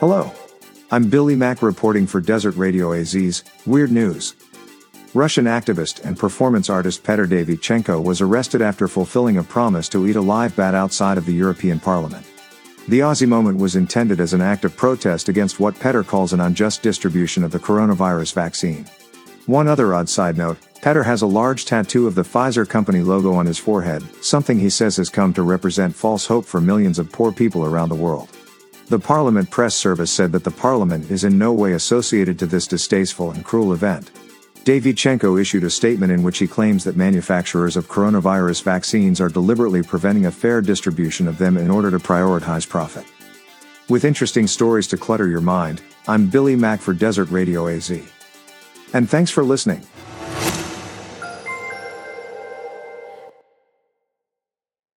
Hello. I'm Billy Mack reporting for Desert Radio AZ's Weird News. Russian activist and performance artist Petr Davydchenko was arrested after fulfilling a promise to eat a live bat outside of the European Parliament. The Aussie moment was intended as an act of protest against what Petr calls an unjust distribution of the coronavirus vaccine. One other odd side note Petr has a large tattoo of the Pfizer company logo on his forehead, something he says has come to represent false hope for millions of poor people around the world. The Parliament Press Service said that the Parliament is in no way associated to this distasteful and cruel event. Davydchenko issued a statement in which he claims that manufacturers of coronavirus vaccines are deliberately preventing a fair distribution of them in order to prioritize profit. With interesting stories to clutter your mind, I'm Billy Mack for Desert Radio AZ. And thanks for listening.